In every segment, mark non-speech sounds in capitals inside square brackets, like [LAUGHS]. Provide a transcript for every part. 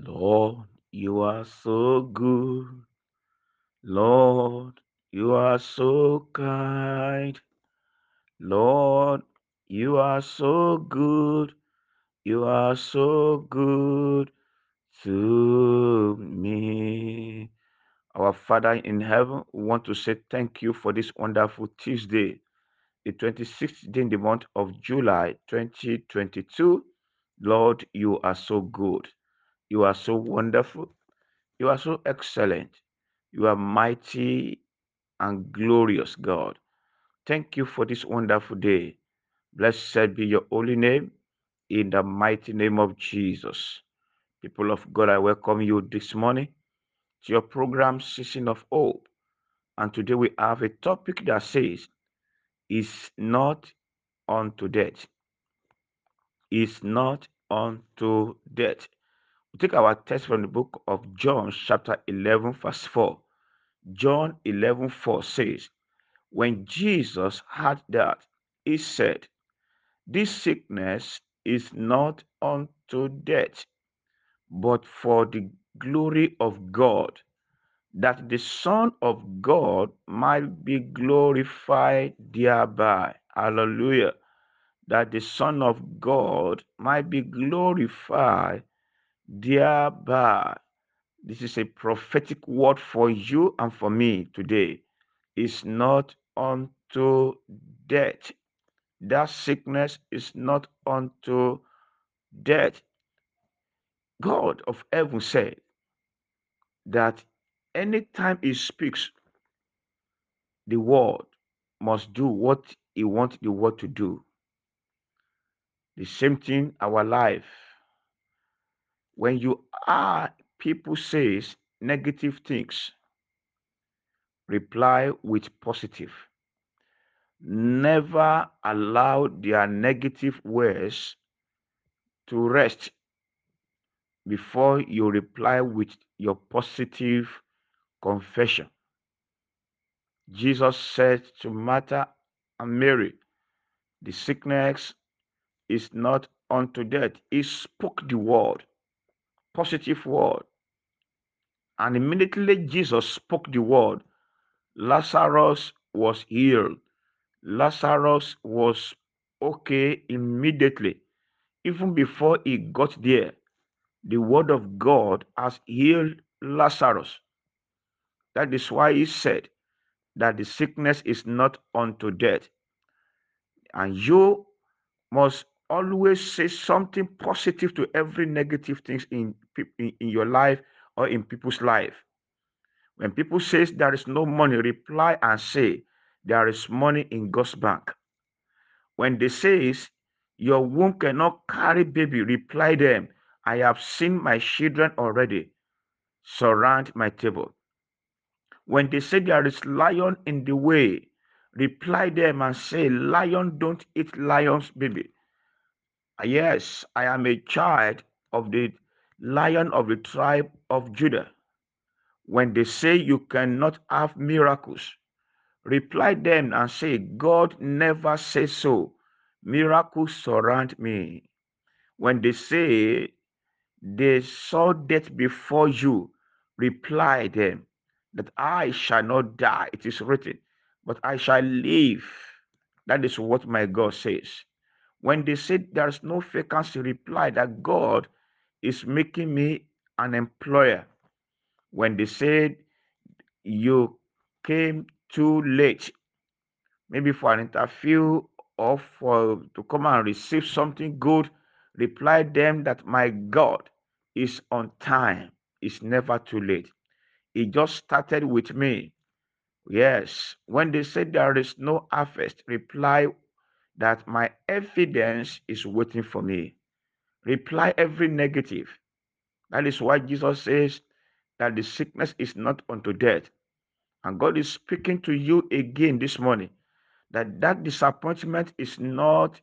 Lord, you are so good. Lord, you are so kind. Lord, you are so good. You are so good to me. Our Father in heaven, we want to say thank you for this wonderful Tuesday, the 26th day in the month of July 2022. Lord, you are so good. You are so wonderful. You are so excellent. You are mighty and glorious, God. Thank you for this wonderful day. Blessed be your holy name in the mighty name of Jesus. People of God, I welcome you this morning to your program, Season of Hope. And today we have a topic that says, Is not unto death. Is not unto death. Take our text from the book of John, chapter 11, verse 4. John 11 4 says, When Jesus heard that, he said, This sickness is not unto death, but for the glory of God, that the Son of God might be glorified thereby. Hallelujah. That the Son of God might be glorified thereby. This is a prophetic word for you and for me today. Is not unto death. That sickness is not unto death. God of heaven said that anytime He speaks, the word must do what He wants the word to do. The same thing, our life. When you are, people says negative things, reply with positive. Never allow their negative words to rest before you reply with your positive confession. Jesus said to Martha and Mary, The sickness is not unto death. He spoke the word, positive word. And immediately Jesus spoke the word, Lazarus was healed. Lazarus was okay immediately. Even before he got there, the word of God has healed Lazarus. That is why he said that the sickness is not unto death. And you must always say something positive to every negative things in, in, in your life or in people's life. When people says there is no money, reply and say there is money in God's bank. When they says your womb cannot carry baby, reply them, I have seen my children already surround my table. When they say there is lion in the way, reply them and say, Lion don't eat lion's baby. Uh, yes, I am a child of the lion of the tribe of Judah. When they say you cannot have miracles, reply them and say, God never says so. Miracles surround me. When they say they saw death before you, reply them that I shall not die. It is written, but I shall live. That is what my God says. When they said there's no vacancy, reply that God is making me an employer. When they said you came too late, maybe for an interview or for to come and receive something good, reply them that my God is on time. It's never too late. It just started with me. Yes, when they said there is no harvest, reply that my evidence is waiting for me. Reply every negative. That is why Jesus says that the sickness is not unto death. And God is speaking to you again this morning that that disappointment is not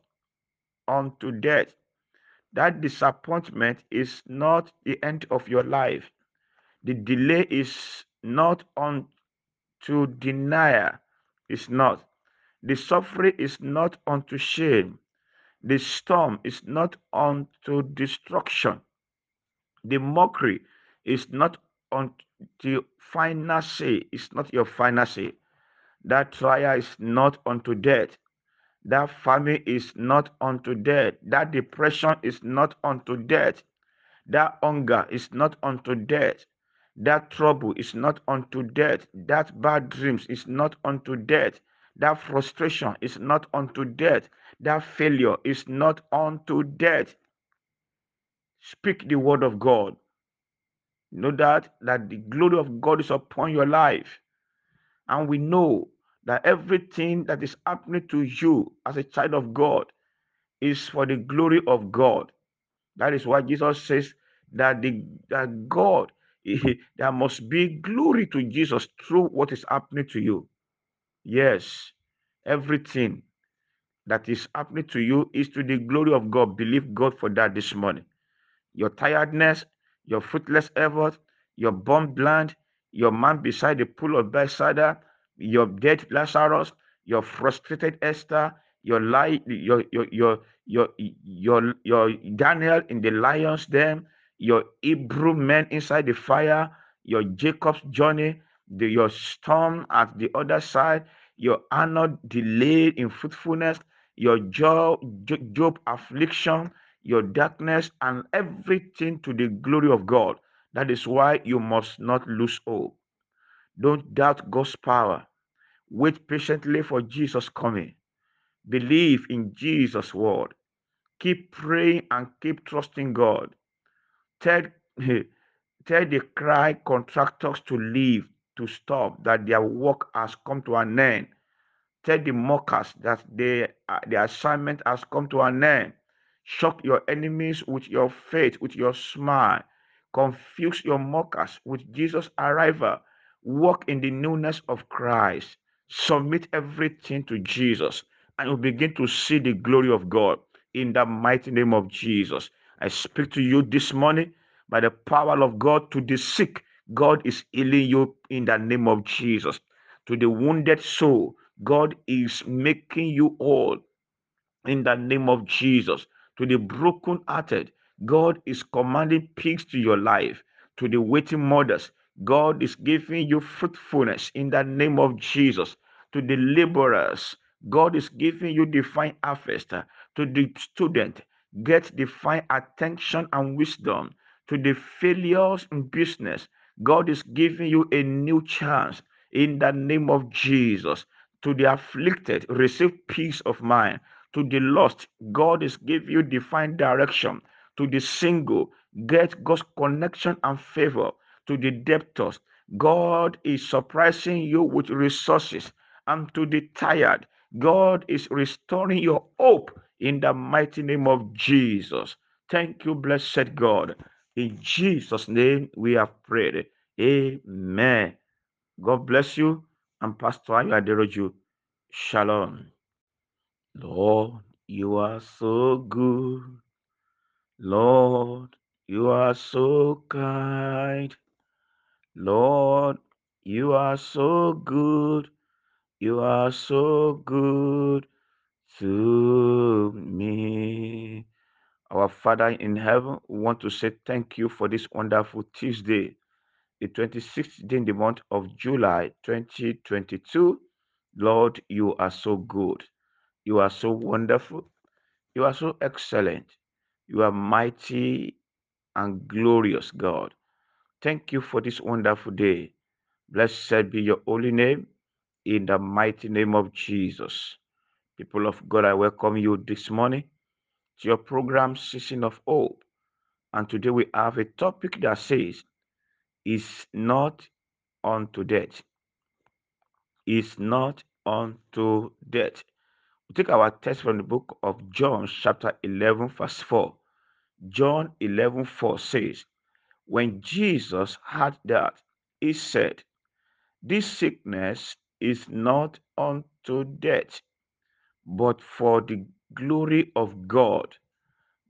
unto death. That disappointment is not the end of your life. The delay is not unto denial. It's not. The suffering is not unto shame. The storm is not unto destruction. The mockery is not unto final it's not your final. That trial is not unto death. That famine is not unto death. That depression is not unto death. That hunger is not unto death. That trouble is not unto death. That bad dreams is not unto death. That frustration is not unto death. That failure is not unto death. Speak the word of God. Know that that the glory of God is upon your life. And we know that everything that is happening to you as a child of God is for the glory of God. That is why Jesus says that the that God [LAUGHS] there must be glory to Jesus through what is happening to you. Yes, everything that is happening to you is to the glory of God. Believe God for that this morning. Your tiredness, your fruitless effort, your born blind, your man beside the pool of Bethesda, your dead Lazarus, your frustrated Esther, your lie, your your your your your your Daniel in the lion's den, your Hebrew men inside the fire, your Jacob's journey, the, your storm at the other side, your Hannah delayed in fruitfulness, your Job, Job affliction, your darkness, and everything to the glory of God. That is why you must not lose hope. Don't doubt God's power. Wait patiently for Jesus' coming. Believe in Jesus' word. Keep praying and keep trusting God. Tell, [LAUGHS] tell the cry contractors to leave, to stop, that their work has come to an end. Tell the mockers that they, uh, their assignment has come to an end. Shock your enemies with your faith, with your smile. Confuse your mockers with Jesus' arrival. Walk in the newness of Christ. Submit everything to Jesus, and you begin to see the glory of God in the mighty name of Jesus. I speak to you this morning by the power of God to the sick. God is healing you in the name of Jesus. To the wounded soul, God is making you whole in the name of Jesus. To the broken-hearted, God is commanding peace to your life. To the waiting mothers, God is giving you fruitfulness in the name of Jesus. To the laborers, God is giving you divine harvest. To the student, get divine attention and wisdom. To the failures in business, God is giving you a new chance in the name of Jesus. To the afflicted, receive peace of mind to the lost, God is giving you divine direction. To the single, get God's connection and favor. To the debtors, God is surprising you with resources. And to the tired, God is restoring your hope in the mighty name of Jesus. Thank you, blessed God. In Jesus' name we have prayed. Amen. God bless you. And Pastor Aderoju. Shalom. Lord, you are so good. Lord, you are so kind. Lord, you are so good. You are so good to me. Our Father in heaven, we want to say thank you for this wonderful Tuesday, the 26th day in the month of July 2022. Lord, you are so good. You are so wonderful. You are so excellent. You are mighty and glorious, God. Thank you for this wonderful day. Blessed be your holy name in the mighty name of Jesus. People of God, I welcome you this morning to your program, Season of Hope. And today we have a topic that says, Is not unto death. Is not unto death. We take our text from the book of John, chapter 11, verse 4. John 11 4 says, When Jesus heard that, he said, This sickness is not unto death, but for the glory of God,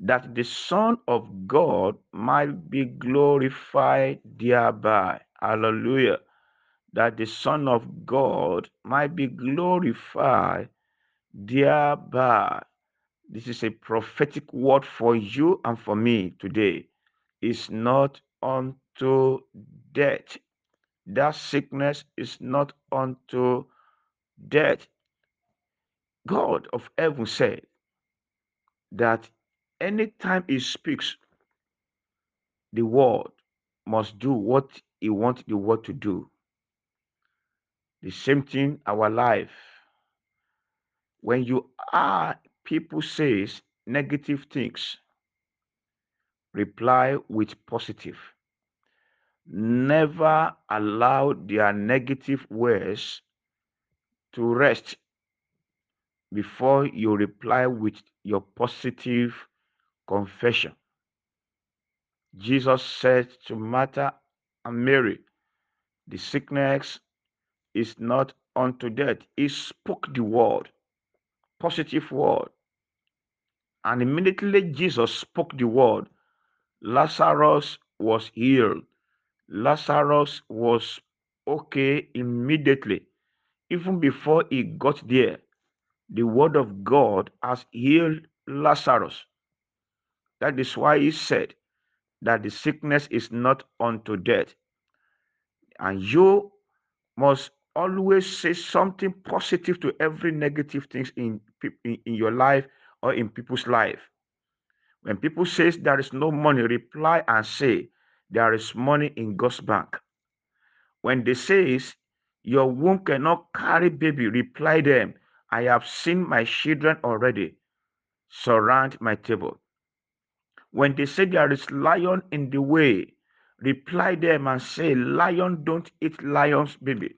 that the Son of God might be glorified thereby. Hallelujah. That the Son of God might be glorified thereby. This is a prophetic word for you and for me today. is not unto death. That sickness is not unto death. God of heaven said that anytime He speaks, the word must do what He wants the word to do. The same thing, our life. When you are, people says negative things, reply with positive. Never allow their negative words to rest before you reply with your positive confession. Jesus said to Martha and Mary, The sickness is not unto death. He spoke the word, positive word. And immediately Jesus spoke the word. Lazarus was healed. Lazarus was okay immediately. Even before he got there, the word of God has healed Lazarus. That is why he said that the sickness is not unto death. And you must always say something positive to every negative things in, in, in your life or in people's life. When people says there is no money, reply and say there is money in God's bank. When they says your womb cannot carry baby, reply them, I have seen my children already surround my table. When they say there is lion in the way, reply them and say, Lion don't eat lion's baby.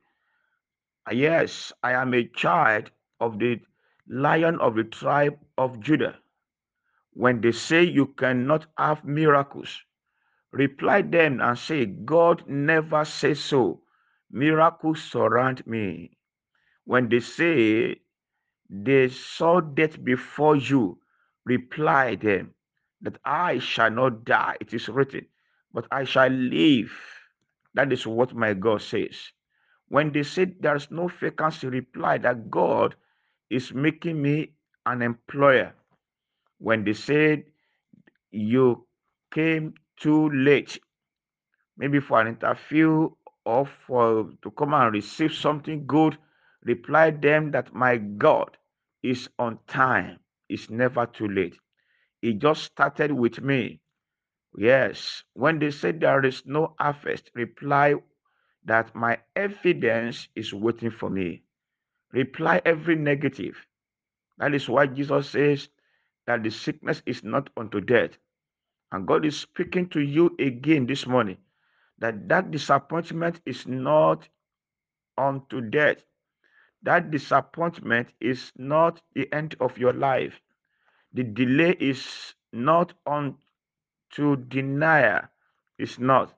Ah, yes, I am a child of the lion of the tribe of Judah. When they say you cannot have miracles, reply them and say, God never says so. Miracles surround me. When they say they saw death before you, reply them that I shall not die. It is written, but I shall live. That is what my God says. When they said there's no vacancy, reply that God is making me an employer. When they said you came too late, maybe for an interview or for to come and receive something good, reply them that my God is on time. It's never too late. It just started with me. Yes, when they say there is no harvest, reply that my evidence is waiting for me. Reply every negative. That is why Jesus says that the sickness is not unto death. And God is speaking to you again this morning that that disappointment is not unto death. That disappointment is not the end of your life. The delay is not unto denial. It's not.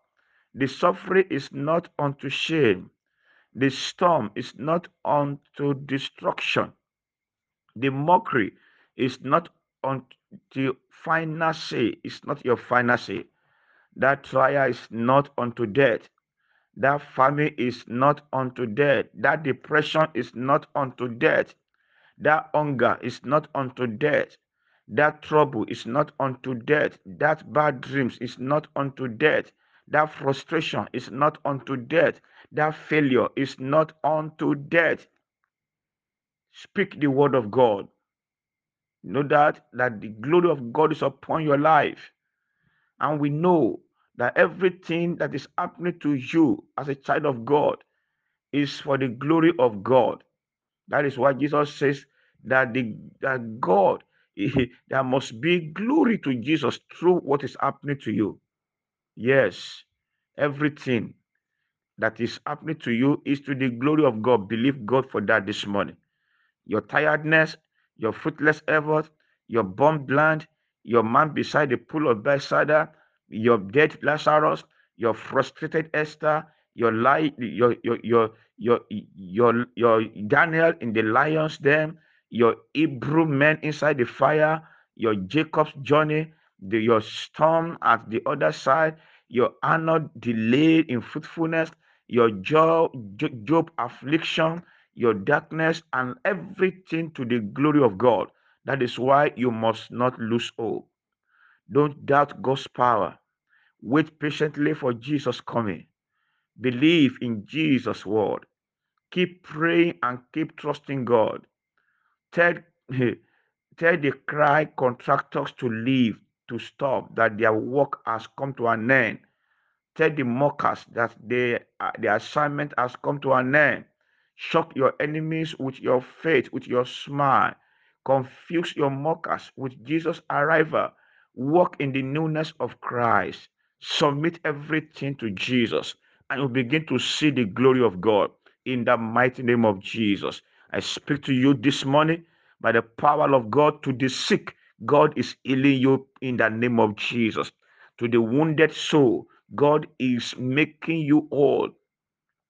The suffering is not unto shame. The storm is not unto destruction. The mockery is not unto final say. It's not your final say. That trial is not unto death. That famine is not unto death. That depression is not unto death. That hunger is not unto death. That trouble is not unto death. That bad dreams is not unto death. That frustration is not unto death. That failure is not unto death. Speak the word of God. Know that that the glory of God is upon your life. And we know that everything that is happening to you as a child of God is for the glory of God. That is why Jesus says that the that God there must be glory to Jesus through what is happening to you. Yes, everything that is happening to you is to the glory of God. Believe God for that this morning. Your tiredness, your fruitless effort, your born blind, your man beside the pool of Bethesda, your dead Lazarus, your frustrated Esther, your lie, your your your your your your Daniel in the lion's den, your Hebrew men inside the fire, your Jacob's journey, the, your storm at the other side, your Hannah delayed in fruitfulness, your Job, Job affliction, your darkness, and everything to the glory of God. That is why you must not lose hope. Don't doubt God's power. Wait patiently for Jesus coming. Believe in Jesus' word. Keep praying and keep trusting God. Tell, [LAUGHS] tell the cry contractors to leave, to stop, that their work has come to an end. Tell the mockers that they, uh, the assignment has come to an end. Shock your enemies with your faith, with your smile. Confuse your mockers with Jesus' arrival. Walk in the newness of Christ. Submit everything to Jesus, and you begin to see the glory of God in the mighty name of Jesus. I speak to you this morning by the power of God to the sick. God is healing you in the name of Jesus. To the wounded soul, God is making you whole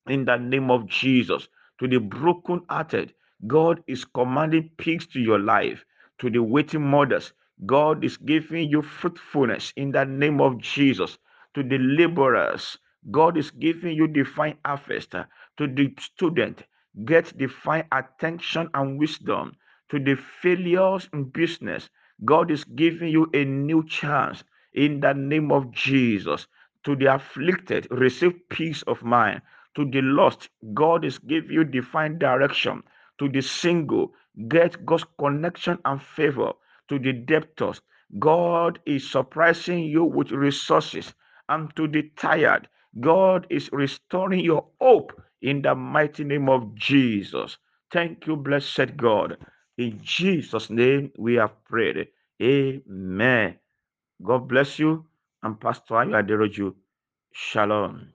in the name of Jesus. To the broken-hearted, God is commanding peace to your life. To the waiting mothers, God is giving you fruitfulness in the name of Jesus. To the laborers, God is giving you divine harvest. Uh, to the student, get divine attention and wisdom. To the failures in business, God is giving you a new chance in the name of Jesus. To the afflicted, receive peace of mind to the lost, God is giving you divine direction. To the single, get God's connection and favor. To the debtors, God is surprising you with resources. And to the tired, God is restoring your hope in the mighty name of Jesus. Thank you, blessed God. In Jesus' name we have prayed. Amen. God bless you. And Pastor Ayo Aderoju. Shalom.